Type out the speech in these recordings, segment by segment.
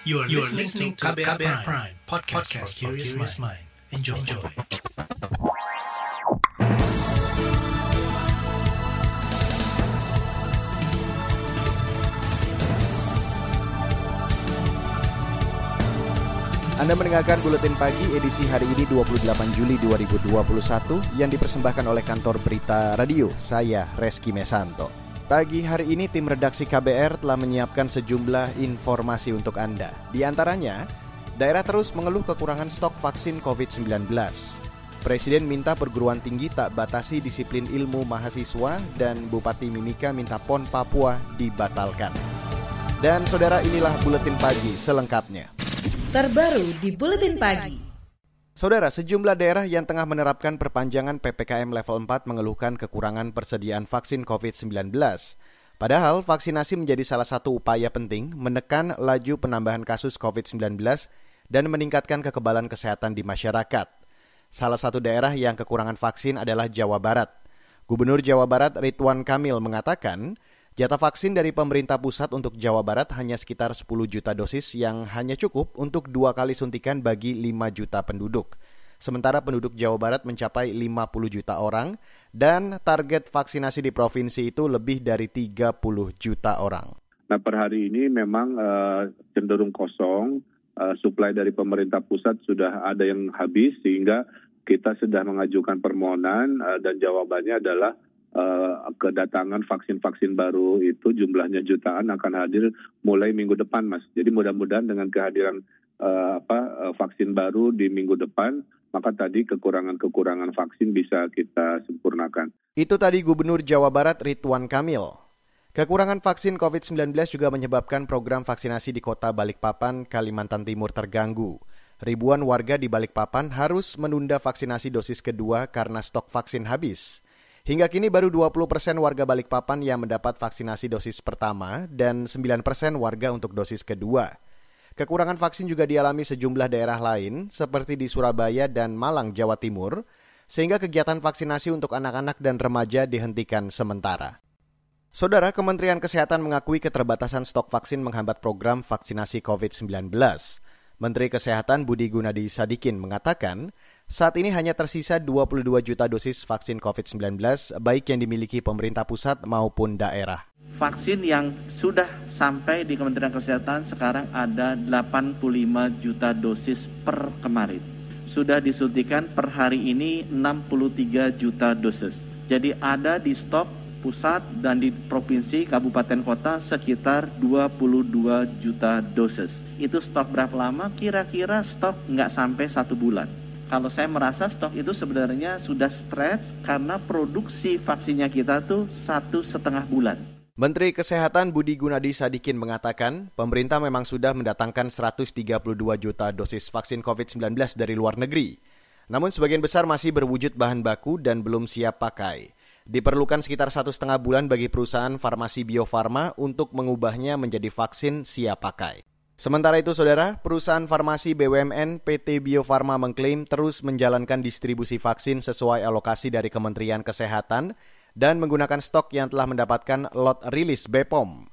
You are, you are listening to KBR, KBR Prime, Prime podcast, podcast for curious mind. Enjoy. Enjoy. Anda mendengarkan Buletin Pagi edisi hari ini 28 Juli 2021 yang dipersembahkan oleh kantor berita radio. Saya Reski Mesanto. Pagi hari ini tim redaksi KBR telah menyiapkan sejumlah informasi untuk Anda. Di antaranya, daerah terus mengeluh kekurangan stok vaksin COVID-19. Presiden minta perguruan tinggi tak batasi disiplin ilmu mahasiswa dan Bupati Mimika minta PON Papua dibatalkan. Dan saudara inilah Buletin Pagi selengkapnya terbaru di Buletin Pagi. Saudara, sejumlah daerah yang tengah menerapkan perpanjangan PPKM level 4 mengeluhkan kekurangan persediaan vaksin COVID-19. Padahal vaksinasi menjadi salah satu upaya penting menekan laju penambahan kasus COVID-19 dan meningkatkan kekebalan kesehatan di masyarakat. Salah satu daerah yang kekurangan vaksin adalah Jawa Barat. Gubernur Jawa Barat Ridwan Kamil mengatakan, Jatah vaksin dari pemerintah pusat untuk Jawa Barat hanya sekitar 10 juta dosis yang hanya cukup untuk dua kali suntikan bagi 5 juta penduduk. Sementara penduduk Jawa Barat mencapai 50 juta orang dan target vaksinasi di provinsi itu lebih dari 30 juta orang. Nah per hari ini memang uh, cenderung kosong, uh, suplai dari pemerintah pusat sudah ada yang habis sehingga kita sudah mengajukan permohonan uh, dan jawabannya adalah uh, kedatangan vaksin-vaksin baru itu jumlahnya jutaan akan hadir mulai minggu depan, Mas. Jadi mudah-mudahan dengan kehadiran uh, apa uh, vaksin baru di minggu depan, maka tadi kekurangan-kekurangan vaksin bisa kita sempurnakan. Itu tadi Gubernur Jawa Barat Ridwan Kamil. Kekurangan vaksin COVID-19 juga menyebabkan program vaksinasi di kota Balikpapan, Kalimantan Timur terganggu. Ribuan warga di Balikpapan harus menunda vaksinasi dosis kedua karena stok vaksin habis. Hingga kini baru 20 persen warga Balikpapan yang mendapat vaksinasi dosis pertama dan 9 persen warga untuk dosis kedua. Kekurangan vaksin juga dialami sejumlah daerah lain seperti di Surabaya dan Malang, Jawa Timur, sehingga kegiatan vaksinasi untuk anak-anak dan remaja dihentikan sementara. Saudara Kementerian Kesehatan mengakui keterbatasan stok vaksin menghambat program vaksinasi COVID-19. Menteri Kesehatan Budi Gunadi Sadikin mengatakan, saat ini hanya tersisa 22 juta dosis vaksin COVID-19 baik yang dimiliki pemerintah pusat maupun daerah. Vaksin yang sudah sampai di Kementerian Kesehatan sekarang ada 85 juta dosis per kemarin. Sudah disuntikan per hari ini 63 juta dosis. Jadi ada di stok pusat dan di provinsi, kabupaten, kota sekitar 22 juta dosis. Itu stok berapa lama? Kira-kira stok nggak sampai satu bulan kalau saya merasa stok itu sebenarnya sudah stretch karena produksi vaksinnya kita tuh satu setengah bulan. Menteri Kesehatan Budi Gunadi Sadikin mengatakan, pemerintah memang sudah mendatangkan 132 juta dosis vaksin COVID-19 dari luar negeri. Namun sebagian besar masih berwujud bahan baku dan belum siap pakai. Diperlukan sekitar satu setengah bulan bagi perusahaan farmasi Bio Farma untuk mengubahnya menjadi vaksin siap pakai. Sementara itu, saudara, perusahaan farmasi BUMN PT Bio Farma mengklaim terus menjalankan distribusi vaksin sesuai alokasi dari Kementerian Kesehatan dan menggunakan stok yang telah mendapatkan lot rilis BPOM.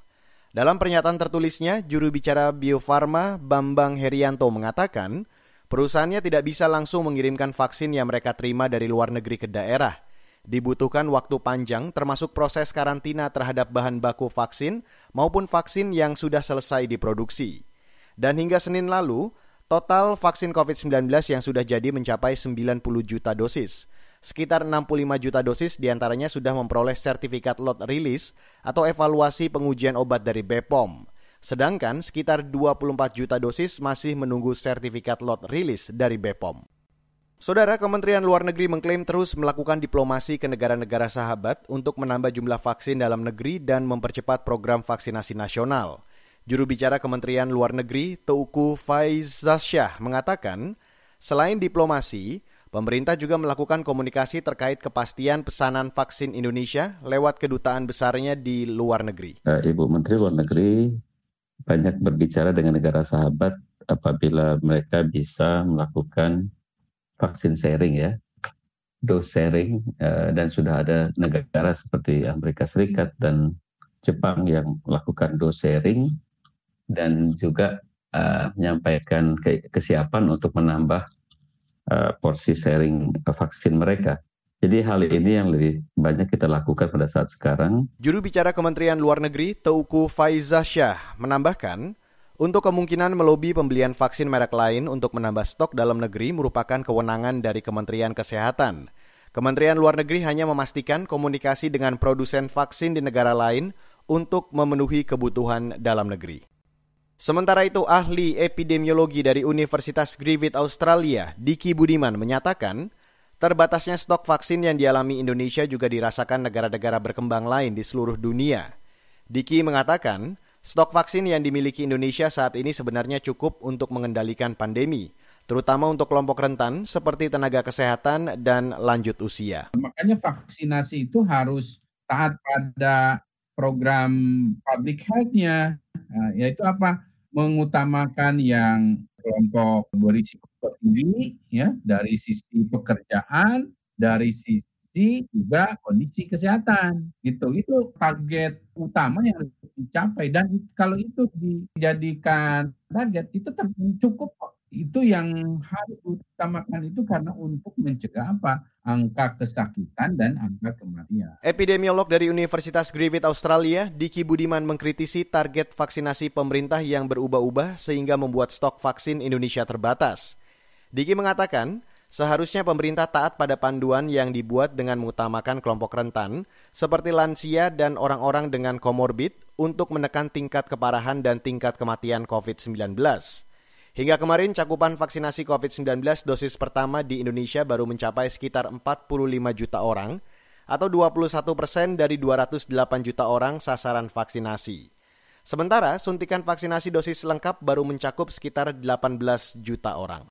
Dalam pernyataan tertulisnya, juru bicara Bio Farma Bambang Herianto mengatakan, perusahaannya tidak bisa langsung mengirimkan vaksin yang mereka terima dari luar negeri ke daerah. Dibutuhkan waktu panjang termasuk proses karantina terhadap bahan baku vaksin maupun vaksin yang sudah selesai diproduksi. Dan hingga Senin lalu, total vaksin COVID-19 yang sudah jadi mencapai 90 juta dosis. Sekitar 65 juta dosis di antaranya sudah memperoleh sertifikat lot release atau evaluasi pengujian obat dari BPOM. Sedangkan sekitar 24 juta dosis masih menunggu sertifikat lot release dari BPOM. Saudara Kementerian Luar Negeri mengklaim terus melakukan diplomasi ke negara-negara sahabat untuk menambah jumlah vaksin dalam negeri dan mempercepat program vaksinasi nasional. Juru bicara Kementerian Luar Negeri Teuku Faizasyah mengatakan, selain diplomasi, pemerintah juga melakukan komunikasi terkait kepastian pesanan vaksin Indonesia lewat kedutaan besarnya di luar negeri. Eh, Ibu Menteri Luar Negeri banyak berbicara dengan negara sahabat apabila mereka bisa melakukan vaksin sharing ya, dose sharing eh, dan sudah ada negara seperti Amerika Serikat dan Jepang yang melakukan dose sharing dan juga uh, menyampaikan ke kesiapan untuk menambah uh, porsi sharing vaksin mereka. Jadi hal ini yang lebih banyak kita lakukan pada saat sekarang. Juru bicara Kementerian Luar Negeri Teuku Faiza Syah menambahkan, untuk kemungkinan melobi pembelian vaksin merek lain untuk menambah stok dalam negeri merupakan kewenangan dari Kementerian Kesehatan. Kementerian Luar Negeri hanya memastikan komunikasi dengan produsen vaksin di negara lain untuk memenuhi kebutuhan dalam negeri. Sementara itu, ahli epidemiologi dari Universitas Griffith Australia, Diki Budiman, menyatakan Terbatasnya stok vaksin yang dialami Indonesia juga dirasakan negara-negara berkembang lain di seluruh dunia. Diki mengatakan, stok vaksin yang dimiliki Indonesia saat ini sebenarnya cukup untuk mengendalikan pandemi, terutama untuk kelompok rentan seperti tenaga kesehatan dan lanjut usia. Makanya vaksinasi itu harus taat pada program public health-nya, nah, yaitu apa? Mengutamakan yang kelompok berisiko tinggi ya dari sisi pekerjaan, dari sisi juga kondisi kesehatan gitu. Itu target utama yang harus dicapai dan kalau itu dijadikan target itu cukup itu yang harus diutamakan itu karena untuk mencegah apa angka kesakitan dan angka kematian. Epidemiolog dari Universitas Griffith Australia, Diki Budiman mengkritisi target vaksinasi pemerintah yang berubah-ubah sehingga membuat stok vaksin Indonesia terbatas. Diki mengatakan, seharusnya pemerintah taat pada panduan yang dibuat dengan mengutamakan kelompok rentan, seperti lansia dan orang-orang dengan komorbid, untuk menekan tingkat keparahan dan tingkat kematian COVID-19. Hingga kemarin cakupan vaksinasi COVID-19 dosis pertama di Indonesia baru mencapai sekitar 45 juta orang atau 21 persen dari 208 juta orang sasaran vaksinasi. Sementara suntikan vaksinasi dosis lengkap baru mencakup sekitar 18 juta orang.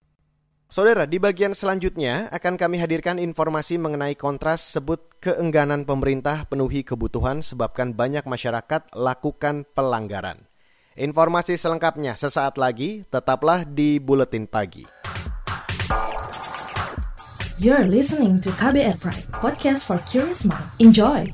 Saudara, di bagian selanjutnya akan kami hadirkan informasi mengenai kontras sebut keengganan pemerintah penuhi kebutuhan sebabkan banyak masyarakat lakukan pelanggaran. Informasi selengkapnya sesaat lagi, tetaplah di Buletin Pagi. You're listening to KBR Pride, podcast for curious mind. Enjoy!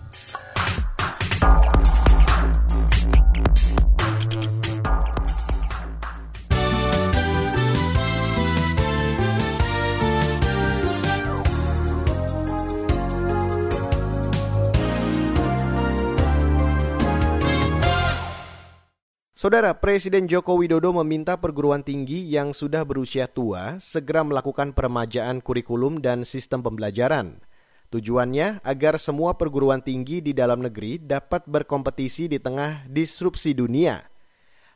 Saudara Presiden Joko Widodo meminta perguruan tinggi yang sudah berusia tua segera melakukan peremajaan kurikulum dan sistem pembelajaran. Tujuannya agar semua perguruan tinggi di dalam negeri dapat berkompetisi di tengah disrupsi dunia.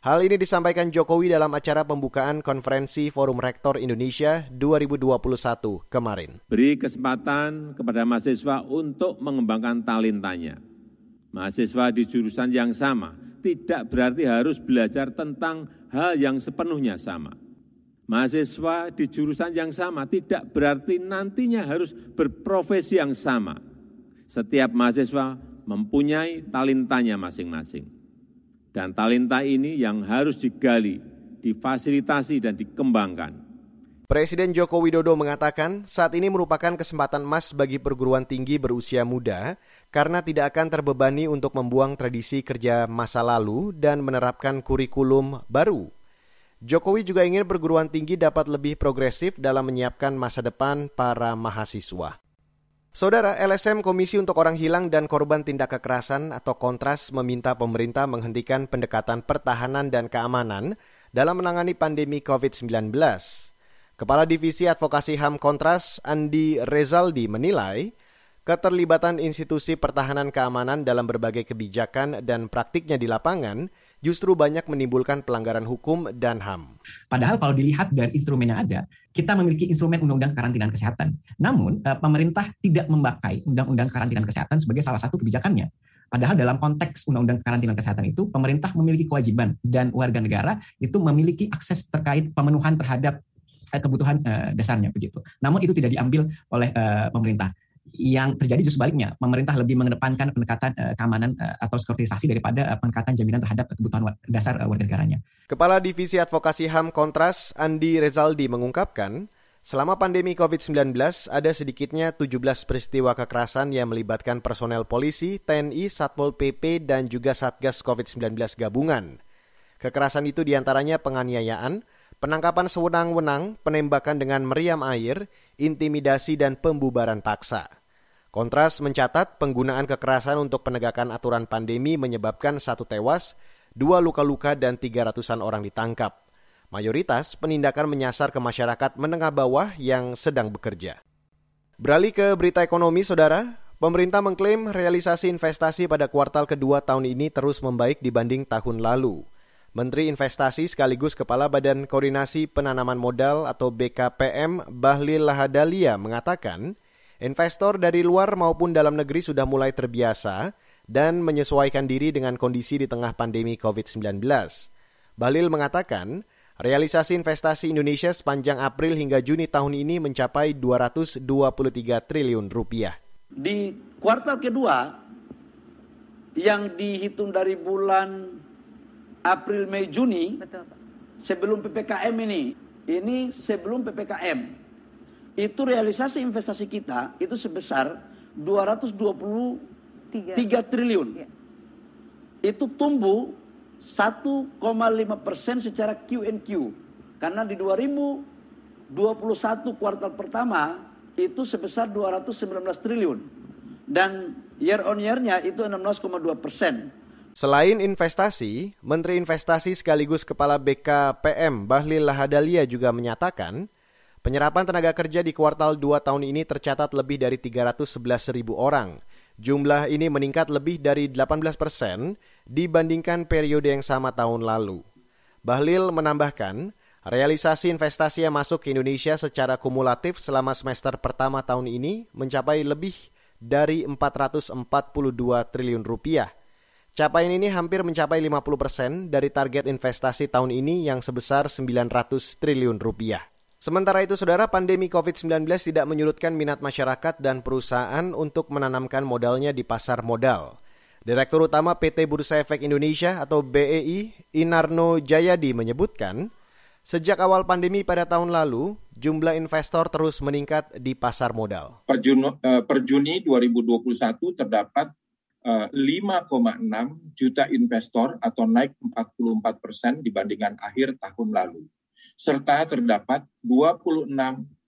Hal ini disampaikan Jokowi dalam acara pembukaan konferensi Forum Rektor Indonesia 2021 kemarin. Beri kesempatan kepada mahasiswa untuk mengembangkan talentanya. Mahasiswa di jurusan yang sama tidak berarti harus belajar tentang hal yang sepenuhnya sama. Mahasiswa di jurusan yang sama tidak berarti nantinya harus berprofesi yang sama. Setiap mahasiswa mempunyai talentanya masing-masing. Dan talenta ini yang harus digali, difasilitasi, dan dikembangkan. Presiden Joko Widodo mengatakan saat ini merupakan kesempatan emas bagi perguruan tinggi berusia muda karena tidak akan terbebani untuk membuang tradisi kerja masa lalu dan menerapkan kurikulum baru. Jokowi juga ingin perguruan tinggi dapat lebih progresif dalam menyiapkan masa depan para mahasiswa. Saudara LSM Komisi untuk Orang Hilang dan Korban Tindak Kekerasan atau Kontras meminta pemerintah menghentikan pendekatan pertahanan dan keamanan dalam menangani pandemi COVID-19. Kepala Divisi Advokasi HAM Kontras Andi Rezaldi menilai keterlibatan institusi pertahanan keamanan dalam berbagai kebijakan dan praktiknya di lapangan justru banyak menimbulkan pelanggaran hukum dan HAM. Padahal kalau dilihat dari instrumen yang ada, kita memiliki instrumen undang-undang karantina kesehatan. Namun, eh, pemerintah tidak memakai undang-undang karantina kesehatan sebagai salah satu kebijakannya. Padahal dalam konteks undang-undang karantina kesehatan itu, pemerintah memiliki kewajiban dan warga negara itu memiliki akses terkait pemenuhan terhadap kebutuhan eh, dasarnya begitu. Namun itu tidak diambil oleh pemerintah yang terjadi justru sebaliknya, pemerintah lebih mengedepankan pendekatan keamanan atau sekuritisasi daripada uh, jaminan terhadap kebutuhan dasar uh, warga negaranya. Kepala Divisi Advokasi HAM Kontras Andi Rezaldi mengungkapkan, selama pandemi COVID-19 ada sedikitnya 17 peristiwa kekerasan yang melibatkan personel polisi, TNI, Satpol PP, dan juga Satgas COVID-19 gabungan. Kekerasan itu di antaranya penganiayaan, penangkapan sewenang-wenang, penembakan dengan meriam air, intimidasi, dan pembubaran paksa. Kontras mencatat penggunaan kekerasan untuk penegakan aturan pandemi menyebabkan satu tewas, dua luka-luka, dan tiga ratusan orang ditangkap. Mayoritas penindakan menyasar ke masyarakat menengah bawah yang sedang bekerja. Beralih ke berita ekonomi, saudara. Pemerintah mengklaim realisasi investasi pada kuartal kedua tahun ini terus membaik dibanding tahun lalu. Menteri Investasi sekaligus Kepala Badan Koordinasi Penanaman Modal atau BKPM Bahlil Lahadalia mengatakan, investor dari luar maupun dalam negeri sudah mulai terbiasa dan menyesuaikan diri dengan kondisi di tengah pandemi COVID-19. Bahlil mengatakan, realisasi investasi Indonesia sepanjang April hingga Juni tahun ini mencapai 223 triliun rupiah. Di kuartal kedua yang dihitung dari bulan April, Mei, Juni, Betul, Pak. sebelum PPKM ini, ini sebelum PPKM, itu realisasi investasi kita itu sebesar 223 triliun. Ya. Itu tumbuh 1,5 persen secara Q&Q. Karena di 2021 kuartal pertama itu sebesar 219 triliun. Dan year on year-nya itu 16,2 persen. Selain investasi, Menteri Investasi sekaligus Kepala BKPM Bahlil Lahadalia juga menyatakan, penyerapan tenaga kerja di kuartal 2 tahun ini tercatat lebih dari 311 ribu orang. Jumlah ini meningkat lebih dari 18 persen dibandingkan periode yang sama tahun lalu. Bahlil menambahkan, realisasi investasi yang masuk ke Indonesia secara kumulatif selama semester pertama tahun ini mencapai lebih dari 442 triliun rupiah Capaian ini hampir mencapai 50 persen dari target investasi tahun ini yang sebesar 900 triliun rupiah. Sementara itu, saudara, pandemi COVID-19 tidak menyurutkan minat masyarakat dan perusahaan untuk menanamkan modalnya di pasar modal. Direktur Utama PT Bursa Efek Indonesia atau BEI, Inarno Jayadi menyebutkan, sejak awal pandemi pada tahun lalu, jumlah investor terus meningkat di pasar modal. Per eh, per Juni 2021 terdapat 5,6 eh, juta investor atau naik 44 persen dibandingkan akhir tahun lalu. Serta terdapat 26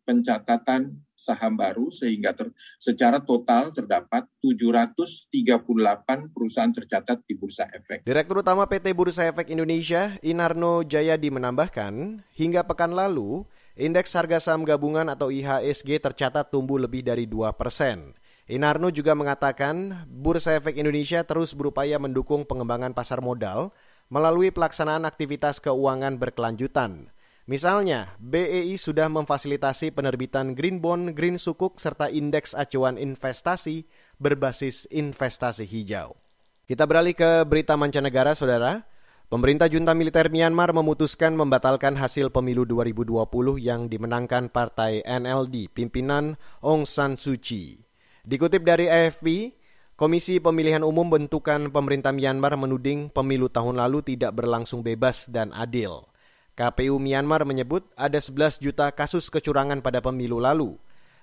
pencatatan saham baru sehingga ter, secara total terdapat 738 perusahaan tercatat di Bursa Efek. Direktur Utama PT Bursa Efek Indonesia, Inarno Jayadi menambahkan, hingga pekan lalu, indeks harga saham gabungan atau IHSG tercatat tumbuh lebih dari 2 persen. Inarno juga mengatakan Bursa Efek Indonesia terus berupaya mendukung pengembangan pasar modal melalui pelaksanaan aktivitas keuangan berkelanjutan. Misalnya, BEI sudah memfasilitasi penerbitan Green Bond, Green Sukuk, serta indeks acuan investasi berbasis investasi hijau. Kita beralih ke berita mancanegara, saudara. Pemerintah junta militer Myanmar memutuskan membatalkan hasil pemilu 2020 yang dimenangkan partai NLD pimpinan Aung San Suu Kyi. Dikutip dari AFP, Komisi Pemilihan Umum bentukan pemerintah Myanmar menuding pemilu tahun lalu tidak berlangsung bebas dan adil. KPU Myanmar menyebut ada 11 juta kasus kecurangan pada pemilu lalu.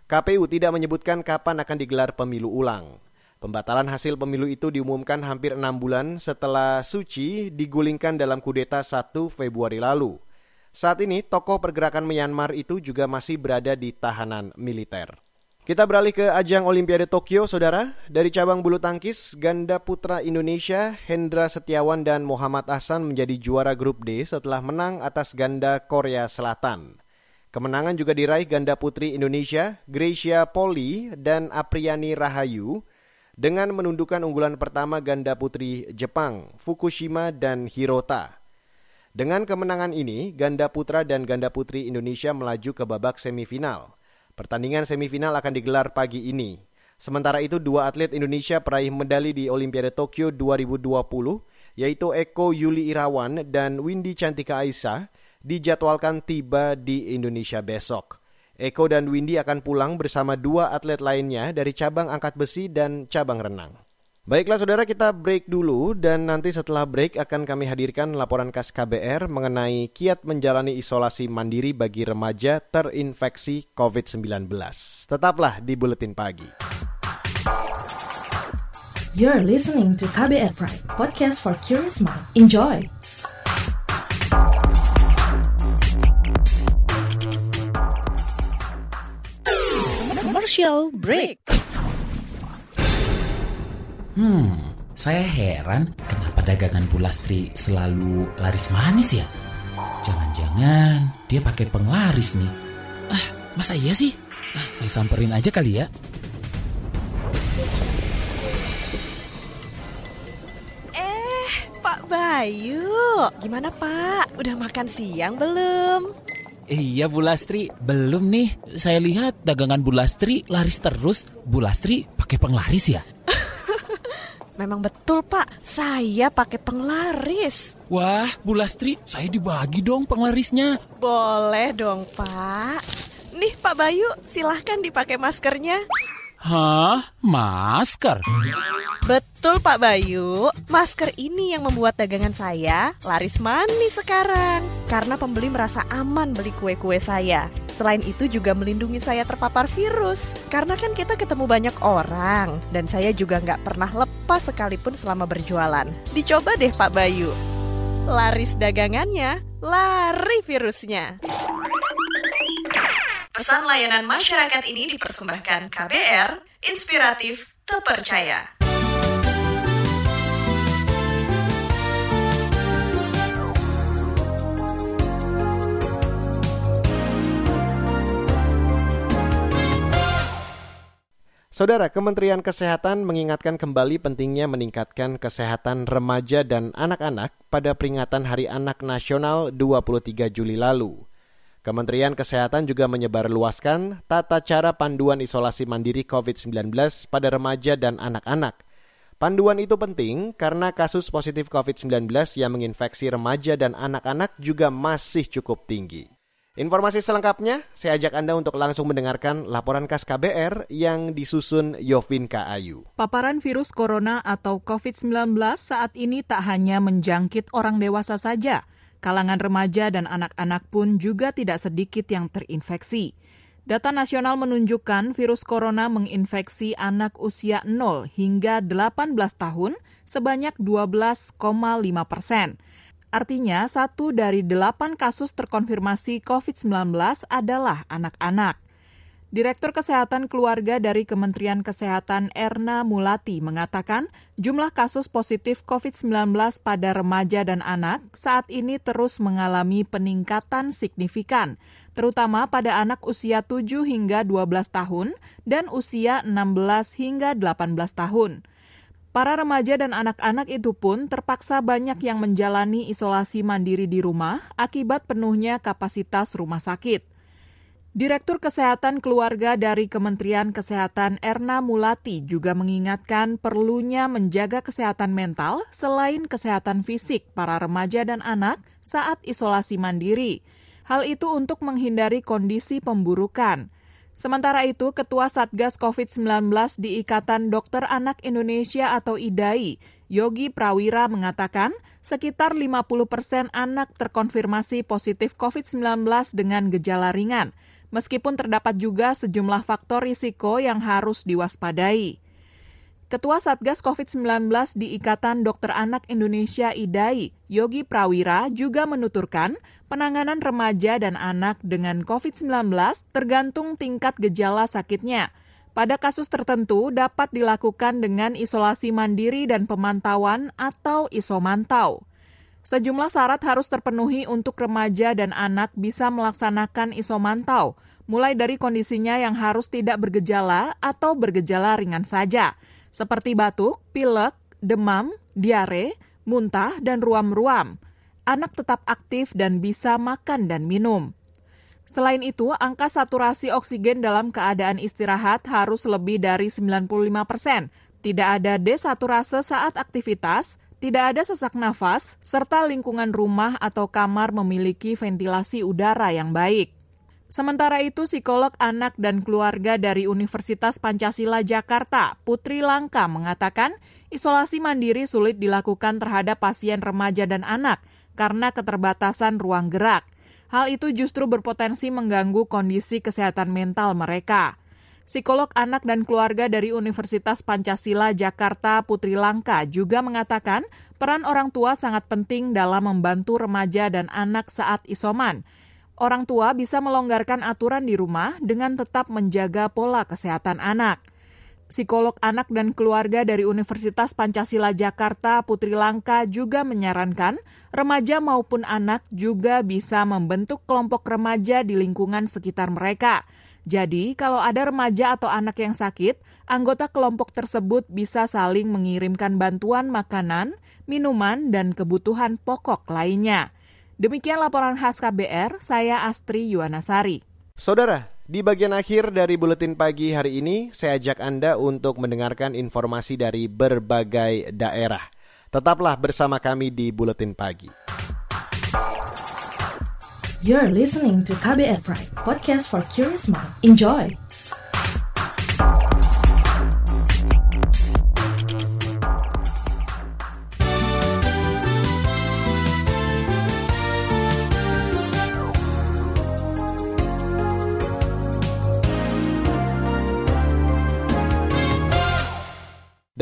KPU tidak menyebutkan kapan akan digelar pemilu ulang. Pembatalan hasil pemilu itu diumumkan hampir enam bulan setelah Suci digulingkan dalam kudeta 1 Februari lalu. Saat ini, tokoh pergerakan Myanmar itu juga masih berada di tahanan militer. Kita beralih ke ajang Olimpiade Tokyo, saudara. Dari cabang bulu tangkis, ganda putra Indonesia Hendra Setiawan dan Muhammad Ahsan menjadi juara grup D setelah menang atas ganda Korea Selatan. Kemenangan juga diraih ganda putri Indonesia, Gracia Poli dan Apriani Rahayu, dengan menundukkan unggulan pertama ganda putri Jepang, Fukushima dan Hirota. Dengan kemenangan ini, ganda putra dan ganda putri Indonesia melaju ke babak semifinal. Pertandingan semifinal akan digelar pagi ini. Sementara itu dua atlet Indonesia peraih medali di Olimpiade Tokyo 2020 yaitu Eko Yuli Irawan dan Windy Cantika Aisyah dijadwalkan tiba di Indonesia besok. Eko dan Windy akan pulang bersama dua atlet lainnya dari cabang angkat besi dan cabang renang. Baiklah saudara kita break dulu dan nanti setelah break akan kami hadirkan laporan khas KBR mengenai kiat menjalani isolasi mandiri bagi remaja terinfeksi COVID-19. Tetaplah di Buletin Pagi. You're listening to KBR Pride, podcast for curious mind. Enjoy! Commercial break. Hmm, saya heran kenapa dagangan Bulastri selalu laris manis ya? Jangan-jangan dia pakai penglaris nih. Ah, masa iya sih? Ah, saya samperin aja kali ya. Eh, Pak Bayu, gimana Pak? Udah makan siang belum? Iya Bu Lastri, belum nih. Saya lihat dagangan Bu Lastri laris terus. Bu Lastri pakai penglaris ya? Memang betul Pak, saya pakai penglaris. Wah, Bu Lastri, saya dibagi dong penglarisnya. Boleh dong Pak. Nih Pak Bayu, silahkan dipakai maskernya. Hah? Masker? Betul Pak Bayu, masker ini yang membuat dagangan saya laris manis sekarang. Karena pembeli merasa aman beli kue-kue saya. Selain itu juga melindungi saya terpapar virus. Karena kan kita ketemu banyak orang. Dan saya juga nggak pernah lepas sekalipun selama berjualan. Dicoba deh Pak Bayu. Laris dagangannya, lari virusnya. Pesan layanan masyarakat ini dipersembahkan KBR, inspiratif, terpercaya. Saudara, Kementerian Kesehatan mengingatkan kembali pentingnya meningkatkan kesehatan remaja dan anak-anak pada peringatan Hari Anak Nasional 23 Juli lalu. Kementerian Kesehatan juga menyebarluaskan tata cara panduan isolasi mandiri COVID-19 pada remaja dan anak-anak. Panduan itu penting karena kasus positif COVID-19 yang menginfeksi remaja dan anak-anak juga masih cukup tinggi. Informasi selengkapnya, saya ajak Anda untuk langsung mendengarkan laporan khas KBR yang disusun Yovin Ayu. Paparan virus corona atau COVID-19 saat ini tak hanya menjangkit orang dewasa saja, kalangan remaja dan anak-anak pun juga tidak sedikit yang terinfeksi. Data nasional menunjukkan virus corona menginfeksi anak usia 0 hingga 18 tahun sebanyak 12,5 persen. Artinya, satu dari delapan kasus terkonfirmasi COVID-19 adalah anak-anak. Direktur Kesehatan Keluarga dari Kementerian Kesehatan Erna Mulati mengatakan jumlah kasus positif COVID-19 pada remaja dan anak saat ini terus mengalami peningkatan signifikan, terutama pada anak usia 7 hingga 12 tahun dan usia 16 hingga 18 tahun. Para remaja dan anak-anak itu pun terpaksa banyak yang menjalani isolasi mandiri di rumah akibat penuhnya kapasitas rumah sakit. Direktur Kesehatan Keluarga dari Kementerian Kesehatan Erna Mulati juga mengingatkan perlunya menjaga kesehatan mental selain kesehatan fisik para remaja dan anak saat isolasi mandiri. Hal itu untuk menghindari kondisi pemburukan. Sementara itu, Ketua Satgas COVID-19 di Ikatan Dokter Anak Indonesia atau IDAI, Yogi Prawira mengatakan sekitar 50 persen anak terkonfirmasi positif COVID-19 dengan gejala ringan, meskipun terdapat juga sejumlah faktor risiko yang harus diwaspadai. Ketua Satgas COVID-19 di Ikatan Dokter Anak Indonesia IDAI, Yogi Prawira, juga menuturkan penanganan remaja dan anak dengan COVID-19 tergantung tingkat gejala sakitnya. Pada kasus tertentu dapat dilakukan dengan isolasi mandiri dan pemantauan atau isomantau. Sejumlah syarat harus terpenuhi untuk remaja dan anak bisa melaksanakan isomantau, mulai dari kondisinya yang harus tidak bergejala atau bergejala ringan saja, seperti batuk, pilek, demam, diare, muntah, dan ruam-ruam. Anak tetap aktif dan bisa makan dan minum. Selain itu, angka saturasi oksigen dalam keadaan istirahat harus lebih dari 95 persen. Tidak ada desaturase saat aktivitas, tidak ada sesak nafas, serta lingkungan rumah atau kamar memiliki ventilasi udara yang baik. Sementara itu, psikolog anak dan keluarga dari Universitas Pancasila Jakarta, Putri Langka, mengatakan isolasi mandiri sulit dilakukan terhadap pasien remaja dan anak karena keterbatasan ruang gerak. Hal itu justru berpotensi mengganggu kondisi kesehatan mental mereka. Psikolog anak dan keluarga dari Universitas Pancasila Jakarta Putri Langka juga mengatakan peran orang tua sangat penting dalam membantu remaja dan anak saat isoman orang tua bisa melonggarkan aturan di rumah dengan tetap menjaga pola kesehatan anak. Psikolog anak dan keluarga dari Universitas Pancasila Jakarta, Putri Langka, juga menyarankan remaja maupun anak juga bisa membentuk kelompok remaja di lingkungan sekitar mereka. Jadi, kalau ada remaja atau anak yang sakit, anggota kelompok tersebut bisa saling mengirimkan bantuan makanan, minuman, dan kebutuhan pokok lainnya. Demikian laporan khas KBR, saya Astri Yuwanasari. Saudara, di bagian akhir dari buletin pagi hari ini, saya ajak Anda untuk mendengarkan informasi dari berbagai daerah. Tetaplah bersama kami di buletin pagi. You're listening to KBR Pride, podcast for curious mind. Enjoy.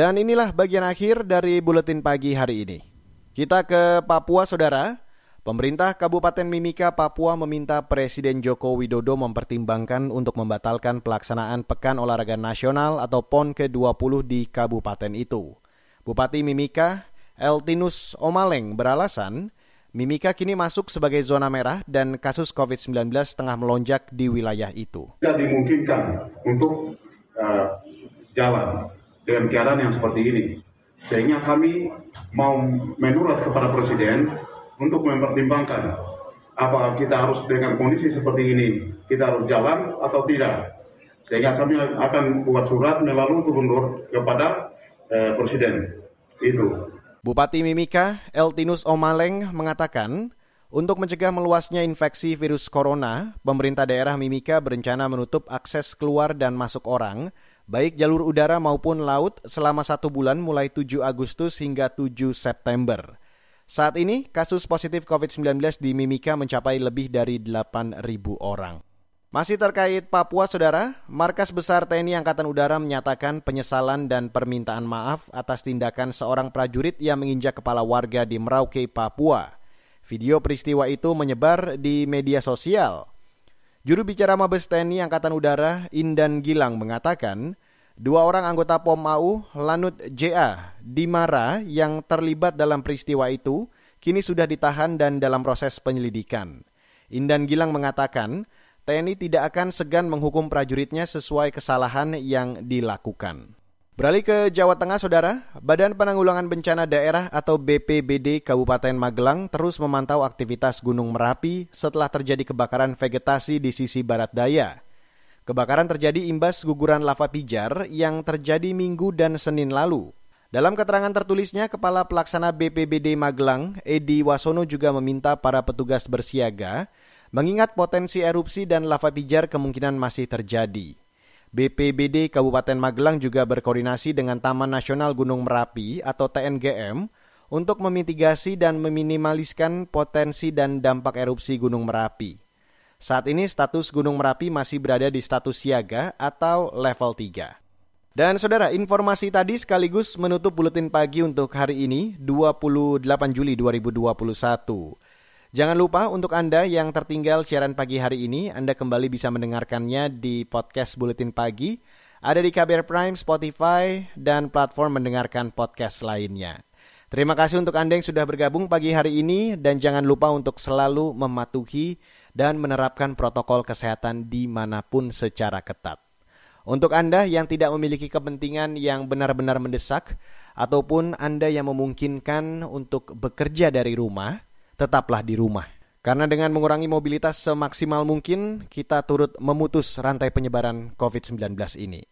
Dan inilah bagian akhir dari buletin pagi hari ini. Kita ke Papua, saudara. Pemerintah Kabupaten Mimika, Papua meminta Presiden Joko Widodo mempertimbangkan untuk membatalkan pelaksanaan Pekan Olahraga Nasional atau PON ke-20 di kabupaten itu. Bupati Mimika, Eltinus Omaleng beralasan, Mimika kini masuk sebagai zona merah dan kasus COVID-19 tengah melonjak di wilayah itu. Tidak dimungkinkan untuk uh, jalan dengan keadaan yang seperti ini. Sehingga kami mau menurut kepada Presiden untuk mempertimbangkan apa kita harus dengan kondisi seperti ini, kita harus jalan atau tidak. Sehingga kami akan buat surat melalui gubernur kepada eh, Presiden. Itu. Bupati Mimika, Eltinus Omaleng mengatakan, untuk mencegah meluasnya infeksi virus corona, pemerintah daerah Mimika berencana menutup akses keluar dan masuk orang baik jalur udara maupun laut selama satu bulan mulai 7 Agustus hingga 7 September. Saat ini, kasus positif COVID-19 di Mimika mencapai lebih dari 8.000 orang. Masih terkait Papua, Saudara, Markas Besar TNI Angkatan Udara menyatakan penyesalan dan permintaan maaf atas tindakan seorang prajurit yang menginjak kepala warga di Merauke, Papua. Video peristiwa itu menyebar di media sosial. Juru bicara Mabes TNI Angkatan Udara Indan Gilang mengatakan, dua orang anggota POM AU Lanut JA Dimara yang terlibat dalam peristiwa itu kini sudah ditahan dan dalam proses penyelidikan. Indan Gilang mengatakan, TNI tidak akan segan menghukum prajuritnya sesuai kesalahan yang dilakukan. Beralih ke Jawa Tengah, Saudara, Badan Penanggulangan Bencana Daerah atau BPBD Kabupaten Magelang terus memantau aktivitas Gunung Merapi setelah terjadi kebakaran vegetasi di sisi barat daya. Kebakaran terjadi imbas guguran lava pijar yang terjadi Minggu dan Senin lalu. Dalam keterangan tertulisnya, Kepala Pelaksana BPBD Magelang, Edi Wasono juga meminta para petugas bersiaga mengingat potensi erupsi dan lava pijar kemungkinan masih terjadi. BPBD Kabupaten Magelang juga berkoordinasi dengan Taman Nasional Gunung Merapi atau TNGM untuk memitigasi dan meminimaliskan potensi dan dampak erupsi Gunung Merapi. Saat ini status Gunung Merapi masih berada di status siaga atau level 3. Dan saudara, informasi tadi sekaligus menutup buletin pagi untuk hari ini, 28 Juli 2021. Jangan lupa untuk Anda yang tertinggal siaran pagi hari ini, Anda kembali bisa mendengarkannya di podcast Buletin Pagi, ada di KBR Prime, Spotify, dan platform mendengarkan podcast lainnya. Terima kasih untuk Anda yang sudah bergabung pagi hari ini, dan jangan lupa untuk selalu mematuhi dan menerapkan protokol kesehatan di mana pun secara ketat. Untuk Anda yang tidak memiliki kepentingan yang benar-benar mendesak, ataupun Anda yang memungkinkan untuk bekerja dari rumah, tetaplah di rumah. Karena dengan mengurangi mobilitas semaksimal mungkin, kita turut memutus rantai penyebaran COVID-19 ini.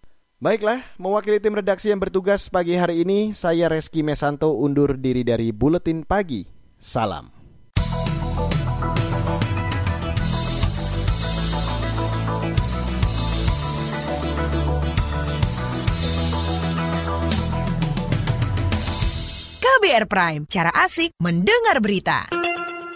Baiklah, mewakili tim redaksi yang bertugas pagi hari ini, saya Reski Mesanto undur diri dari Buletin Pagi. Salam. KBR Prime, cara asik mendengar berita.